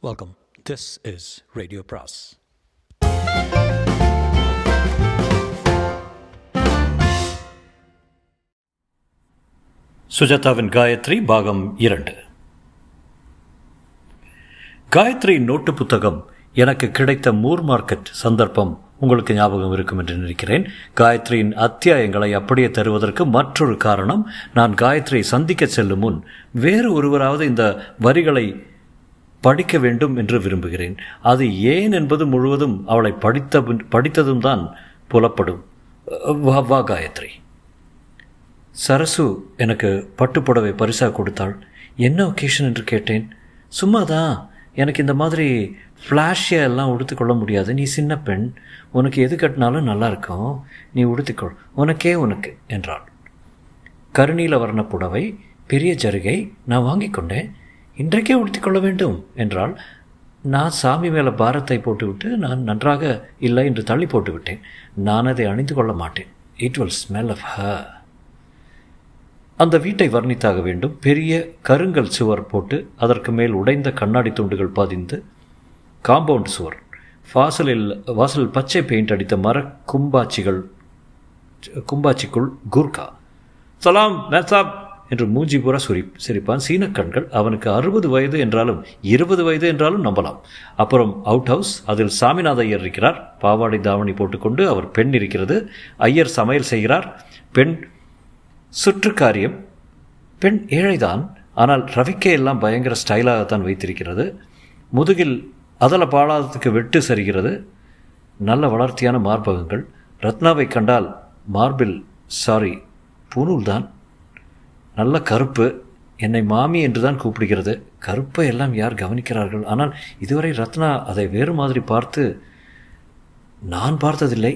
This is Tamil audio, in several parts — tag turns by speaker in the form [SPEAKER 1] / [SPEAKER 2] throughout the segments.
[SPEAKER 1] Welcome this is radio prose சுஜாதாவின் Gayatri பாகம் இரண்டு. காயத்ரி நோட்டு புத்தகம் எனக்கு கிடைத்த மூர் மார்க்கெட் சந்தர்ப்பம் உங்களுக்கு ஞாபகம் இருக்கும் என்று நினைக்கிறேன். காயத்ரியின் அத்தியாயங்களை அப்படியே தருவதற்கு மற்றொரு காரணம் நான் காயத்ரியை சந்திக்க செல்லும் முன் வேறு ஒருவராவது இந்த வரிகளை படிக்க வேண்டும் என்று விரும்புகிறேன். அது ஏன் என்பது முழுவதும் அவளை படித்த படித்ததும் தான் புலப்படும். வா வா காயத்ரி. சரசு எனக்கு பட்டுப்புடவை பரிசாக கொடுத்தாள். என்ன ஒகேஷன் என்று கேட்டேன். சும்மா தான் எனக்கு இந்த மாதிரி ஃப்ளாஷியாக எல்லாம் உடுத்திக்கொள்ள முடியாது. நீ சின்ன பெண். உனக்கு எது கட்டினாலும் நல்லா இருக்கும் நீ உடுத்திக்கொள். உனக்கே உனக்கு என்றாள். கருணீல வர்ண புடவை பெரிய ஜருகை நான் வாங்கி கொண்டேன். இன்றைக்கே உடுத்திக்கொள்ள வேண்டும் என்றால் நான் சாமி மேலே பாரத்தை போட்டுவிட்டு நான் நன்றாக இல்லை என்று தள்ளி போட்டுவிட்டேன். நான் அதை அணிந்து கொள்ள மாட்டேன். இட் வில் ஸ்மெல் ஆஃப் ஹ அந்த வீட்டை வர்ணித்தாக வேண்டும். பெரிய கருங்கல் சுவர் போட்டு அதற்கு மேல் உடைந்த கண்ணாடி துண்டுகள் பதிந்து காம்பவுண்ட் சுவர் வாசலில் வாசல் பச்சை பெயிண்ட் அடித்த மர கும்பாச்சிகள் கும்பாச்சிக்குள் குர்கா. சலாம் மேசாப் என்று மூஞ்சி பூரா சுரி சிரிப்பான். கண்கள் அவனுக்கு அறுபது வயது என்றாலும் இருபது வயது என்றாலும் நம்பலாம். அப்புறம் அவுட் ஹவுஸ் அதில் சாமிநாத ஐயர் இருக்கிறார். பாவாடை தாவணி போட்டுக்கொண்டு அவர் பெண் இருக்கிறது. ஐயர் சமையல் செய்கிறார். பெண் சுற்றுக்காரியம். பெண் ஏழைதான். ஆனால் ரவிக்கை எல்லாம் பயங்கர ஸ்டைலாகத்தான் வைத்திருக்கிறது. முதுகில் அதில் பாடாததுக்கு வெட்டு சரிகிறது. நல்ல வளர்த்தியான மார்பகங்கள். ரத்னாவை கண்டால் மார்பில் சாரி பூனூல் தான் நல்ல கருப்பு. என்னை மாமி என்று தான் கூப்பிடுகிறது. கருப்பை எல்லாம் யார் கவனிக்கிறார்கள்? ஆனால் இதுவரை ரத்னா அதை வேறு மாதிரி பார்த்து நான் பார்த்ததில்லை.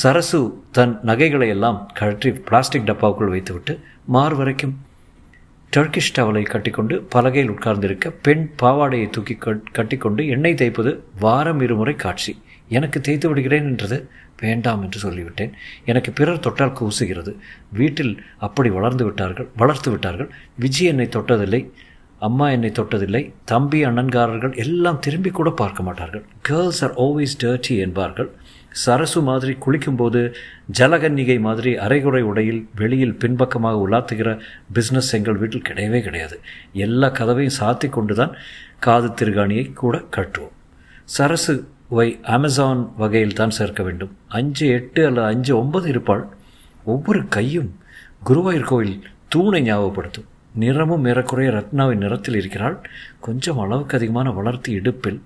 [SPEAKER 1] சரசு தன் நகைகளை எல்லாம் கழற்றி பிளாஸ்டிக் டப்பாவுக்குள் வைத்துவிட்டு மார் வரைக்கும் டர்க்கிஷ் டவலை கட்டிக்கொண்டு பலகையில் உட்கார்ந்திருக்க பெண் பாவாடையை தூக்கி கட்டிக்கொண்டு எண்ணெய் தேய்ப்பது வாரம் இருமுறை காட்சி. எனக்கு தேய்த்து விடுகிறேன் என்றது வேண்டாம் என்று சொல்லிவிட்டேன். எனக்கு பிறர் தொட்டால் கூசுகிறது. வீட்டில் அப்படி வளர்ந்து விட்டார்கள் வளர்த்து விட்டார்கள். விஜய் என்னை தொட்டதில்லை அம்மா என்னை தொட்டதில்லை தம்பி அண்ணன்காரர்கள் எல்லாம் திரும்பி கூட பார்க்க மாட்டார்கள். கேர்ள்ஸ் ஆர் ஆல்வேஸ் டர்ட்டி என்பார்கள். சரசு மாதிரி குளிக்கும்போது ஜலகன்னிகை மாதிரி அரைகுறை உடையில் வெளியில் பின்பக்கமாக உலாத்துகிற பிஸ்னஸ் எங்கள் வீட்டில் கிடையவே கிடையாது. எல்லா கதவையும் சாத்தி கொண்டு தான் காது திருகாணியை கூட கட்டுவோம். சரசு வை அமேசான் வகையில் தான் சேர்க்க வேண்டும். அஞ்சு எட்டு அல்லது அஞ்சு ஒன்பது இருப்பாள் ஒவ்வொரு கையும் குருவாயூர் கோயில் தூணை ஞாபகப்படுத்தும். நிறமும் ஏறக்குறைய ரத்னாவின் நிறத்தில் இருக்கிறாள். கொஞ்சம் அளவுக்கு அதிகமான வளர்த்தி இடுப்பில்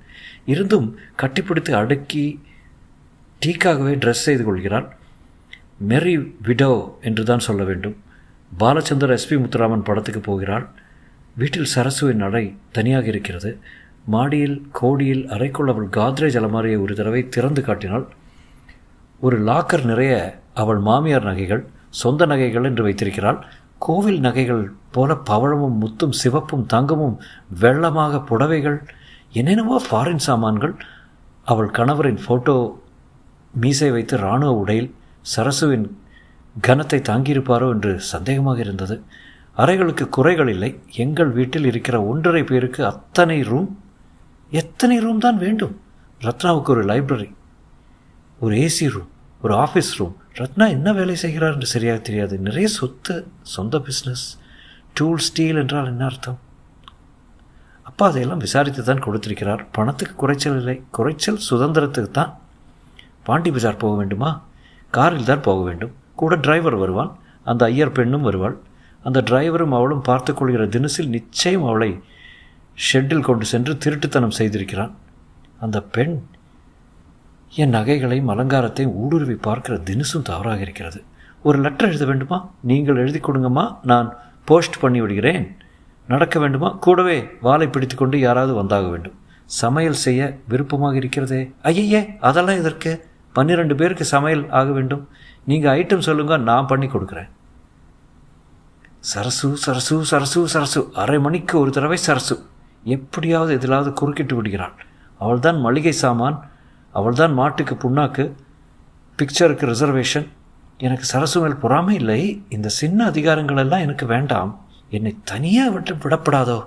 [SPEAKER 1] இருந்தும் கட்டிப்பிடித்து அடுக்கி டீக்காகவே ட்ரெஸ் செய்து கொள்கிறாள். மெரி விடோ என்று தான் சொல்ல வேண்டும். பாலச்சந்தர் எஸ்பி முத்துராமன் படத்துக்கு போகிறாள். வீட்டில் சரசுவின் நடை தனியாக இருக்கிறது. மாடியில் கோடியில் அறைக்குள் அவள் காத்ரேஜ் அலமாரியை ஒரு தடவை திறந்து காட்டினாள். ஒரு லாக்கர் நிறைய அவள் மாமியார் நகைகள் சொந்த நகைகள் என்று வைத்திருக்கிறாள். கோவில் நகைகள் போல பவழமும் முத்தும் சிவப்பும் தங்கமும் வெள்ளமாக புடவைகள் என்னென்னவோ ஃபாரின் சாமான்கள். அவள் கணவரின் ஃபோட்டோ மீசை வைத்து இராணுவ உடையில் சரசுவின் கனத்தை தாங்கியிருப்பாரோ என்று சந்தேகமாக இருந்தது. அறைகளுக்கு குறைகள் இல்லை. எங்கள் வீட்டில் இருக்கிற ஒன்றரை பேருக்கு அத்தனை ரூம் எத்தனை ரூம் தான் வேண்டும்? ரத்னாவுக்கு ஒரு லைப்ரரி ஒரு ஏசி ரூம் ஒரு ஆஃபீஸ் ரூம் ரத்னா என்ன வேலை செய்கிறார் என்று சரியாக தெரியாது. நிறைய சொத்து சொந்த பிஸ்னஸ் டூல் ஸ்டீல் என்றால் என்ன அர்த்தம்? அப்பா அதையெல்லாம் விசாரித்து தான் கொடுத்திருக்கிறார். பணத்துக்கு குறைச்சல் இல்லை. குறைச்சல் சுதந்திரத்துக்கு தான். பாண்டி பஜார் போக வேண்டுமா? காரில் தான் போக வேண்டும். கூட டிரைவர் வருவான் அந்த ஐயர் பெண்ணும் வருவாள். அந்த டிரைவரும் அவளும் பார்த்து கொள்கிற தினசில் நிச்சயம் அவளை ஷெட்டில் கொண்டு சென்று திருட்டுத்தனம் செய்திருக்கிறான். அந்த பெண் என் நகைகளையும் அலங்காரத்தையும் ஊடுருவி பார்க்கிற தினசும் தவறாக இருக்கிறது. ஒரு லெட்டர் எழுத வேண்டுமா? நீங்கள் எழுதி கொடுங்கம்மா. நான் போஸ்ட் பண்ணி விடுகிறேன். நடக்க வேண்டுமா? கூடவே வாளை பிடித்து கொண்டு யாராவது வந்தாக வேண்டும். சமையல் செய்ய விருப்பமாக இருக்கிறதே. ஐயையே அதெல்லாம் எதற்கு? பன்னிரெண்டு பேருக்கு சமையல் ஆக வேண்டும். நீங்கள் ஐட்டம் சொல்லுங்க நான் பண்ணி கொடுக்குறேன். சரசு சரசு சரசு சரசு. அரை மணிக்கு ஒரு தடவை சரசு. எப்படியாவது எதிலாவது குறுக்கிட்டு விடுகிறாள். அவள்தான் மளிகை சாமான் அவள்தான் மாட்டுக்கு புண்ணாக்கு பிக்சருக்கு ரிசர்வேஷன் எனக்கு சரசு மேல் பொறாமை இல்லை. இந்த சின்ன அதிகாரங்கள் எல்லாம் எனக்கு வேண்டாம். என்னை தனியாக விட்டு விடப்படாதோ?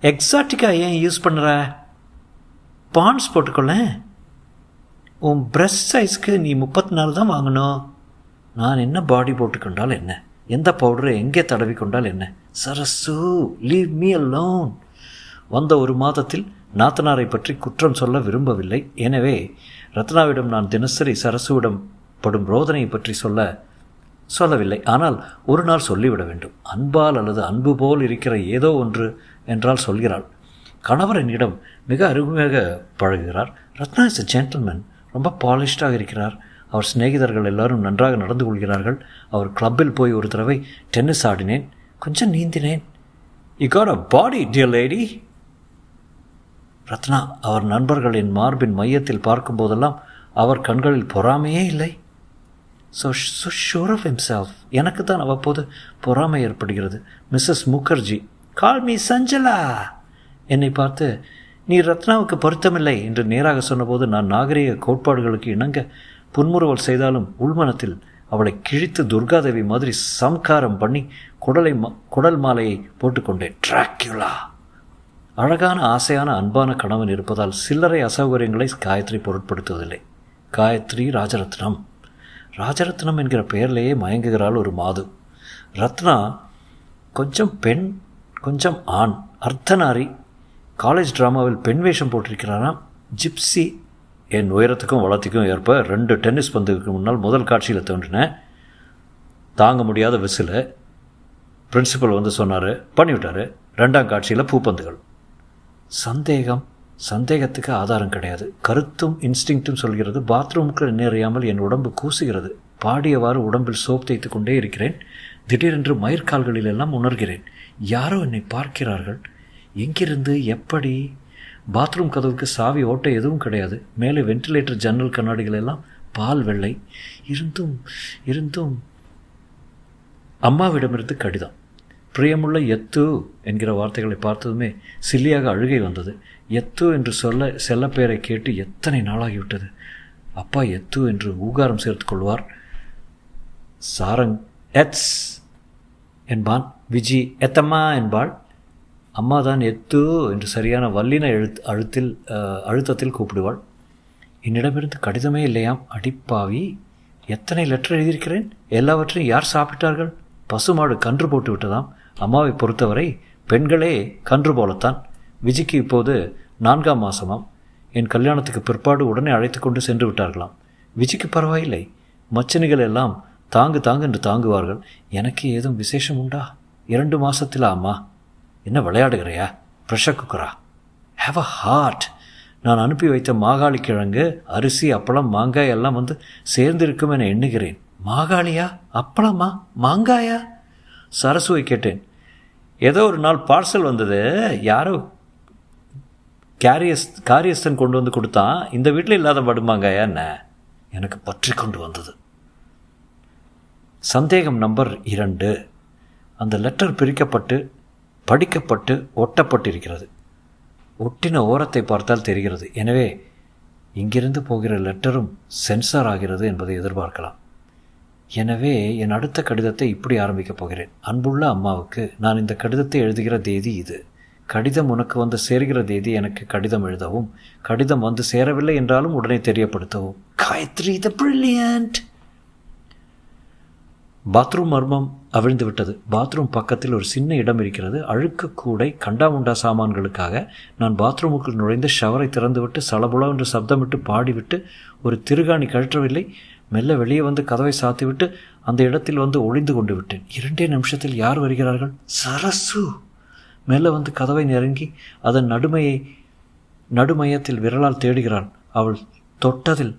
[SPEAKER 1] எக்ஸாட்டிக்கா ஏன் யூஸ் பண்ணுற? பான்ஸ் போட்டுக்கொள்ளேன். உன் பிரஸ்ட் சைஸ்க்கு நீ முப்பத்தி நாலு தான் வாங்கணும். நான் என்ன பாடி போட்டுக்கொண்டால் என்ன? எந்த பவுடரை எங்கே தடவி கொண்டால் என்ன? சரசு லீவ் மீ அலோன் வந்த ஒரு மாதத்தில் நாத்தனாரை பற்றி குற்றம் சொல்ல விரும்பவில்லை. எனவே ரத்னாவிடம் நான் தினசரி சரசுவிடம் படும் ரோதனையை பற்றி சொல்ல சொல்லவில்லை. ஆனால் ஒரு நாள் சொல்லிவிட வேண்டும். அன்பால் அல்லது அன்பு போல் இருக்கிற ஏதோ ஒன்று என்றால் சொல்கிறாள். கணவர் என்னிடம் மிக அருமையாக பழகுகிறார். ரத்னா இஸ் அ ஜென்டில்மேன் ரொம்ப பாலிஷ்டாக இருக்கிறார். அவர் சிநேகிதர்கள் எல்லாரும் நன்றாக நடந்து கொள்கிறார்கள். அவர் கிளப்பில் போய் ஒரு தடவை டென்னிஸ் ஆடினேன். கொஞ்சம் நீந்தினேன். You got a body dear lady Ratna அவர் நண்பர்களின் மார்பின் மையத்தில் பார்க்கும்போதெல்லாம் அவர் கண்களில் பொறாமையே இல்லை. So so sure of himself எனக்கு தான் அவ்வப்போது பொறாமை ஏற்படுகிறது. Mrs Mukherjee call me Sanjala என்னை பார்த்து நீ ரத்னாவுக்கு பொருத்தமில்லை என்று நேராக சொன்னபோது நான் நாகரிக கோட்பாடுகளுக்கு இணங்க புன்முறுவல் செய்தாலும் உள்மனத்தில் அவளை கிழித்து துர்காதேவி மாதிரி சம்காரம் பண்ணி குடலை குடல் மாலையை போட்டுக்கொண்டேன். ட்ராக்யூலா அழகான ஆசையான அன்பான கணவன் இருப்பதால் சில்லறை அசௌகரியங்களை காயத்ரி பொருட்படுத்துவதில்லை. காயத்ரி ராஜரத்னம். ராஜரத்னம் என்கிற பெயர்லேயே மயங்குகிறாள் ஒரு மாது. ரத்னா கொஞ்சம் பெண் கொஞ்சம் ஆண். அர்த்தநாரி. காலேஜ் ட்ராமாவில் பெண் வேஷம் போட்டிருக்கிறாராம். ஜிப்சி என் உயரத்துக்கும் வளத்துக்கும் ஏற்ப ரெண்டு டென்னிஸ் பந்துக்கு முன்னால் முதல் காட்சியில் தோன்றினேன் தாங்க முடியாத விசில் பிரின்சிபல் வந்து சொன்னார் பண்ணிவிட்டார். ரெண்டாம் காட்சியில் பூப்பந்துகள். சந்தேகம் சந்தேகத்துக்கு ஆதாரம் கிடையாது. கருத்தும் இன்ஸ்டிங்க்டும் சொல்கிறது பாத்ரூமுக்கு நேரையாமல் என் உடம்பு கூசுகிறது. பாடியவாறு உடம்பில் சோப் தைத்து கொண்டே இருக்கிறேன். திடீரென்று மயிர்கால்களிலெல்லாம் உணர்கிறேன். யாரோ என்னை பார்க்கிறார்கள். எங்கிருந்து எப்படி பாத்ரூம் கதவுக்கு சாவி ஓட்ட எதுவும் கிடையாது. மேலே வென்டிலேட்டர் ஜன்னல் கண்ணாடிகள் எல்லாம் பால் வெள்ளை. இருந்தும் இருந்தும். அம்மாவிடமிருந்து கடிதம். பிரியமுள்ள எத்து என்கிற வார்த்தைகளை பார்த்ததுமே சில்லியாக அழுகை வந்தது. எத்து என்று சொல்ல செல்லப்பெயரை கேட்டு எத்தனை நாளாகிவிட்டது? அப்பா எத்து என்று ஊகாரம் சேர்த்து கொள்வார். சாரங் எத்ஸ் என்பான் விஜி எத்தம்மா என்பாள். அம்மா தான் எத்து என்று சரியான வல்லின எழுத் அழுத்தில் அழுத்தத்தில் கூப்பிடுவாள். என்னிடமிருந்து கடிதமே இல்லையாம் அடிப்பாவி. எத்தனை லெட்டர் எழுதியிருக்கிறேன்? எல்லாவற்றையும் யார் சாப்பிட்டார்கள்? பசுமாடு கன்று போட்டு விட்டதாம். அம்மாவை பொறுத்தவரை பெண்களே கன்று போலத்தான். விஜிக்கு இப்போது நான்காம் மாசமாம். என் கல்யாணத்துக்கு பிற்பாடு உடனே அழைத்து கொண்டு சென்று விட்டார்களாம். விஜிக்கு பரவாயில்லை. மச்சனிகள் எல்லாம் தாங்கு தாங்கு என்று தாங்குவார்கள். எனக்கு ஏதும் விசேஷம் உண்டா? இரண்டு மாசத்தில் அம்மா? விளையாடுகிறையா? ப்ரெஷர் குக்கரா ஹாவ் அ ஹார்ட் நான் அனுப்பி வைத்த மாகாளி கிழங்கு அரிசி அப்பளம் மாங்காய் எல்லாம் வந்து சேர்ந்திருக்கும் என எண்ணுகிறேன். மாகாளியா? அப்பளமா? மாங்காயா? சரசுவை கேட்டேன். ஏதோ ஒரு நாள் பார்சல் வந்தது. யாரோ கேரியஸ் காரியஸ்தன் கொண்டு வந்து கொடுத்தான். இந்த வீட்டில் இல்லாத படுமாங்காயா என்ன? எனக்கு பற்றி கொண்டு வந்தது. சந்தேகம் நம்பர் இரண்டு. அந்த லெட்டர் பிரிக்கப்பட்டு படிக்கப்பட்டு ஒட்டப்பட்டிருக்கிறது. ஒட்டின ஓரத்தை பார்த்தால் தெரிகிறது. எனவே இங்கிருந்து போகிற லெட்டரும் சென்சார் ஆகிறது என்பதை எதிர்பார்க்கலாம். எனவே என் அடுத்த கடிதத்தை இப்படி ஆரம்பிக்கப் போகிறேன். அன்புள்ள அம்மாவுக்கு நான் இந்த கடிதத்தை எழுதுகிற தேதி இது. கடிதம் உனக்கு வந்து சேர்கிற தேதி எனக்கு கடிதம் எழுதவும் கடிதம் வந்து சேரவில்லை என்றாலும் உடனே தெரியப்படுத்தவும். காயத்ரி த பிரில்லியன்ட் பாத்ரூம் மர்மம் அவிழ்ந்து விட்டது பாத்ரூம் பக்கத்தில் ஒரு சின்ன இடம் இருக்கிறது. அழுக்கு கூடை கண்டாமுண்டா சாமான்களுக்காக நான் பாத்ரூமுக்குள் நுழைந்து ஷவரை திறந்துவிட்டு சலபுலா என்று சப்தமிட்டு பாடிவிட்டு ஒரு திருகாணி கழற்றவில்லை. மெல்ல வெளியே வந்து கதவை சாத்திவிட்டு அந்த இடத்தில் வந்து ஒளிந்து கொண்டு விட்டேன். இரண்டே நிமிஷத்தில் யார் வருகிறார்கள்? சரசு! மெல்ல வந்து கதவை நெருங்கி அதன் நடுமையை நடுமையத்தில் விரலால் தேடுகிறாள். அவள் தொட்டதில்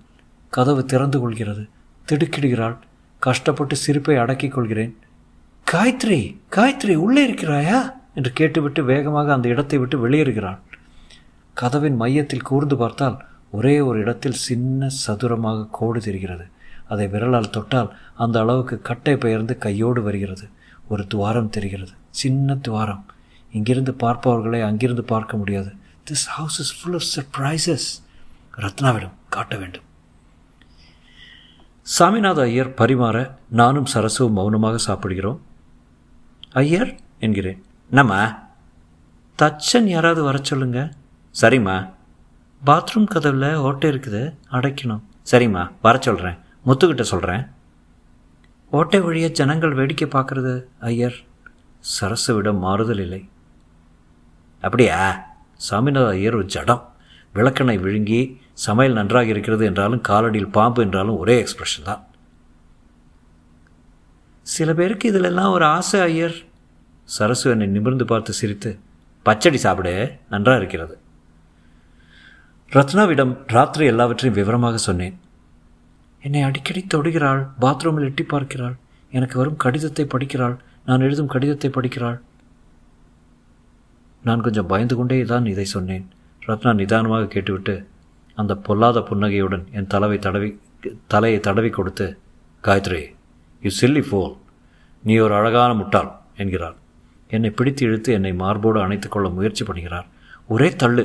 [SPEAKER 1] கதவு திறந்து கொள்கிறது. திடுக்கிடுகிறாள். கஷ்டப்பட்டு சிரிப்பை அடக்கிக் கொள்கிறேன். காயத்ரி காயத்ரி உள்ளே இருக்கிறாயா? என்று கேட்டுவிட்டு வேகமாக அந்த இடத்தை விட்டு வெளியேறுகிறான். கதவின் மையத்தில் கூர்ந்து பார்த்தால் ஒரே ஒரு இடத்தில் சின்ன சதுரமாக கோடு தெரிகிறது. அதை விரலால் தொட்டால் அந்த அளவுக்கு கட்டை பெயர்ந்து கையோடு வருகிறது. ஒரு துவாரம் தெரிகிறது. சின்ன துவாரம். இங்கிருந்து பார்ப்பவர்களை அங்கிருந்து பார்க்க முடியாது. This house is full of surprises ரத்னாவிடம் காட்ட வேண்டும். சாமிநாத ஐயர் பரிமாற நானும் சரசுவும் மௌனமாக சாப்பிடுகிறோம். ஐயர்? என்கிறேன். நம்ம தச்சன் யாராவது வர சொல்லுங்க. சரிம்மா. பாத்ரூம் கதவில் ஓட்டை இருக்குது அடைக்கணும். சரிம்மா வர சொல்கிறேன் முத்துக்கிட்ட சொல்கிறேன் ஓட்டை வழியாக ஜனங்கள் வேடிக்கை பார்க்குறது ஐயர். சரசுவிடம் மாறுதல் இல்லை. அப்படியா? சாமிநாத ஐயர் ஒரு ஜடம். விளக்கெண்ணை விழுங்கி சமையல் நன்றாக இருக்கிறது என்றாலும் காலடியில் பாம்பு என்றாலும் ஒரே எக்ஸ்பிரஷன் தான். சில பேருக்கு இதிலெல்லாம் ஒரு ஆசை ஐயர். சரசு என்னை நிமிர்ந்து பார்த்து சிரித்து பச்சடி சாப்பிட நன்றாக இருக்கிறது. ரத்னாவிடம் ராத்திரி எல்லாவற்றையும் விவரமாக சொன்னேன். என்னை அடிக்கடி தொடுகிறாள் பாத்ரூமில் எட்டி பார்க்கிறாள் எனக்கு வரும் கடிதத்தை படிக்கிறாள் நான் எழுதும் கடிதத்தை படிக்கிறாள். நான் கொஞ்சம் பயந்து கொண்டே தான் இதை சொன்னேன். ரத்னா நிதானமாக கேட்டுவிட்டு அந்த பொல்லாத புன்னகையுடன் என் தலைவை தடவி தலையை தடவி கொடுத்து காயத்ரி யூ சில்லி ஃபோல் நீ ஒரு அழகான முட்டாள் என்கிறார். என்னை பிடித்து இழுத்து என்னை மார்போடு அணைத்து கொள்ள முயற்சி பண்ணுகிறார். ஒரே தள்ளு.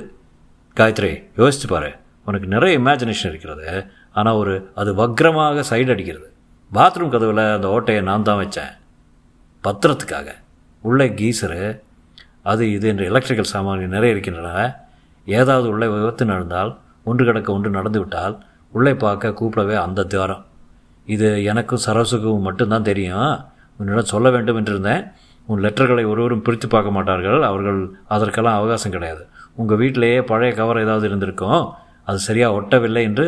[SPEAKER 1] காயத்ரி யோசிச்சு பாரு. உனக்கு நிறைய இமேஜினேஷன் இருக்கிறது. ஆனால் ஒரு அது வக்ரமாக சைடு அடிக்கிறது. பாத்ரூம் கதவில் அந்த ஓட்டையை நான் தான் வச்சேன். பத்திரத்துக்காக. உள்ளே கீசரு அது இது என்று எலக்ட்ரிக்கல் சாமான்கள் நிறைய இருக்கின்றன. ஏதாவது உள்ளே விபத்து நடந்தால் ஒன்று கிடக்க ஒன்று நடந்துவிட்டால் உள்ளே பார்க்க கூப்பிடவே அந்த துவாரம். இது எனக்கும் சரசுக்கும் மட்டும்தான் தெரியும். உன்னிடம் சொல்ல வேண்டும் என்றிருந்தேன். உன் லெட்டர்களை ஒருவரும் பிரித்து பார்க்க மாட்டார்கள். அவர்கள் அதற்கெல்லாம் அவகாசம் கிடையாது. உங்கள் வீட்டிலேயே பழைய கவர் ஏதாவது இருந்திருக்கும்? அது சரியாக ஒட்டவில்லை என்று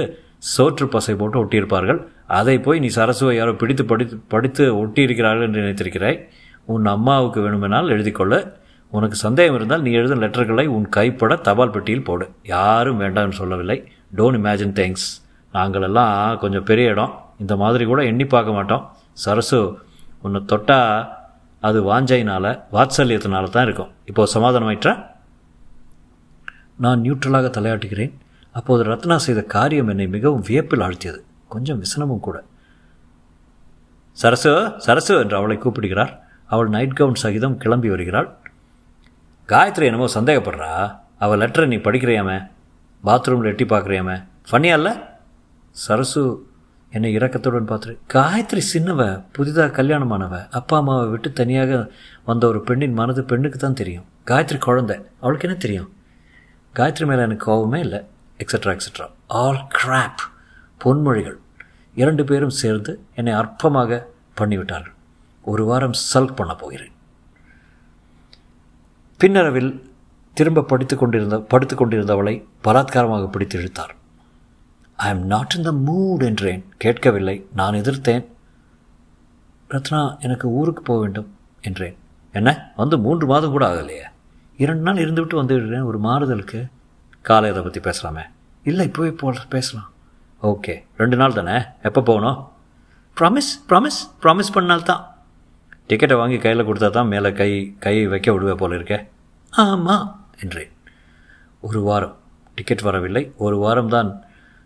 [SPEAKER 1] சோற்று பசை போட்டு ஒட்டியிருப்பார்கள். அதை போய் நீ சரசுவை யாரோ பிடித்து படித்து படித்து ஒட்டியிருக்கிறார்கள் என்று நினைத்திருக்கிறாய். உன் அம்மாவுக்கு வேணுமெனால் எழுதிக்கொள்ள. உனக்கு சந்தேகம் இருந்தால் நீ எழுதும் லெட்டர்களை உன் கைப்பட தபால் பெட்டியில் போடு. யாரும் வேண்டாம்னு சொல்லவில்லை. டோன்ட் இமேஜின் தேங்க்ஸ் நாங்களெல்லாம் கொஞ்சம் பெரிய இடம். இந்த மாதிரி கூட எண்ணி பார்க்க மாட்டோம். சரசு உன்னை தொட்டால் அது வாஞ்சையினால் வாத்சல்யத்தினால தான் இருக்கும். இப்போது சமாதானமாயிற்றா நான் நியூட்ரலாக தலையாட்டுகிறேன். அப்போது ரத்னா செய்த காரியம் என்னை மிகவும் வியப்பில் ஆழ்த்தியது. கொஞ்சம் விசனமும் கூட. சரசு சரசு என்று அவளை கூப்பிடுகிறார். அவள் நைட் கவுன் சகிதம் கிளம்பி வருகிறாள். காயத்ரி என்னமோ சந்தேகப்படுறா. அவள் லெட்டரை நீ படிக்கிறியாமே? பாத்ரூமில் எட்டி பார்க்குறியாமே? ஃபன்னியா இல்லை? சரசு என்னை இறக்கத்துடன் பார்த்துரு காயத்ரி சின்னவ புதிதாக கல்யாணமானவ அப்பா அம்மாவை விட்டு தனியாக வந்த ஒரு பெண்ணின் மனது பெண்ணுக்கு தான் தெரியும். காயத்ரி குழந்தை அவளுக்கு என்ன தெரியும்? காயத்ரி மேலே எனக்கு கோபமே இல்லை எக்ஸட்ரா எக்ஸட்ரா ஆல் கிராப் பொன்மொழிகள். இரண்டு பேரும் சேர்ந்து என்னை அற்பமாக பண்ணிவிட்டார்கள். ஒரு வாரம் சல்க் பண்ண போகிறேன். பின்னரவில் திரும்ப படித்து கொண்டிருந்த படுத்து கொண்டிருந்தவளை பலாத்காரமாக பிடித்து இழுத்தார். I am not in the mood என்றேன். கேட்கவில்லை. நான் எதிர்த்தேன். ரத்னா எனக்கு ஊருக்கு போக வேண்டும் என்றேன். என்ன? வந்து மூன்று மாதம் கூட ஆகலையே? இரண்டு நாள் இருந்துவிட்டு வந்துவிடுறேன். ஒரு மாறுதலுக்கு. காலை இதை பற்றி பேசலாமே? இல்லை இப்போவே போ பேசலாம். ஓகே. ரெண்டு நாள் தானே? எப்போ போகணும்? ப்ராமிஸ் ப்ராமிஸ் ப்ராமிஸ் பண்ணால்தான். டிக்கெட்டை வாங்கி கையில் கொடுத்தா தான் மேலே கை கை வைக்க விடுவே போல இருக்க. ஆமாம் என்றேன். ஒரு வாரம். டிக்கெட் வரவில்லை. ஒரு வாரம் தான்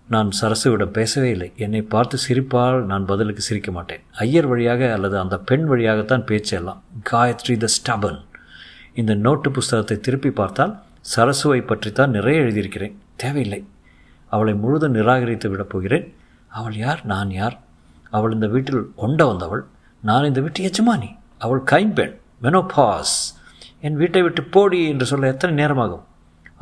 [SPEAKER 1] நான் சரசுவிடம் பேசவே இல்லை. என்னை பார்த்து சிரிப்பால் நான் பதிலுக்கு சிரிக்க மாட்டேன். ஐயர் வழியாக அல்லது அந்த பெண் வழியாகத்தான் பேச்சு எல்லாம். காயத்ரி த ஸ்டபன் இந்த நோட்டு புஸ்தகத்தை திருப்பி பார்த்தால் சரசுவை பற்றித்தான் நிறைய எழுதியிருக்கிறேன். தேவையில்லை. அவளை முழுதும் நிராகரித்து விடப் போகிறேன். அவள் யார்? நான் யார்? அவள் இந்த வீட்டில் ஒண்ட வந்தவள். நான் இந்த வீட்டு எஜமானி அவள் கைம்பெண் மெனோபாஸ் என் வீட்டை விட்டு போடி என்று சொல்ல எத்தனை நேரமாகும்?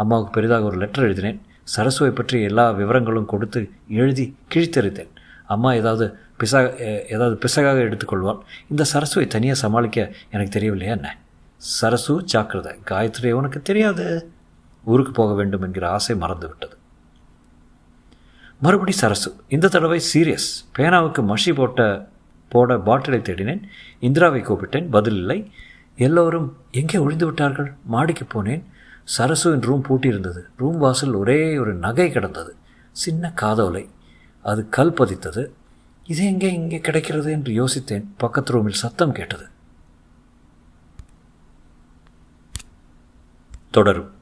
[SPEAKER 1] அம்மாவுக்கு பெரிதாக ஒரு லெட்டர் எழுதினேன். சரசுவை பற்றி எல்லா விவரங்களும் கொடுத்து எழுதி கிழித்தெறித்தேன். அம்மா ஏதாவது பிசா ஏதாவது பிசகாக எடுத்துக்கொள்வாள். இந்த சரசுவை தனியாக சமாளிக்க எனக்கு தெரியவில்லையா என்ன? சரசு ஜாக்கிரதை காயத்ரி உனக்கு தெரியாது. ஊருக்கு போக வேண்டும் என்கிற ஆசை மறந்து விட்டது மறுபடி சரசு இந்த தடவை சீரியஸ் பேனாவுக்கு மஷி போட்ட போட பாட்டிலை தேடினேன். இந்திராவை கூப்பிட்டேன். பதில் இல்லை. எல்லோரும் எங்கே ஒழிந்து விட்டார்கள்? மாடிக்கு போனேன். சரசுவின் ரூம் பூட்டியிருந்தது. ரூம் வாசல் ஒரே ஒரு நகை கிடந்தது. சின்ன காதோலை. அது கல் பதித்தது. இது எங்கே இங்கே கிடைக்கிறது? என்று யோசித்தேன். பக்கத்து ரூமில் சத்தம் கேட்டது. தொடரும்.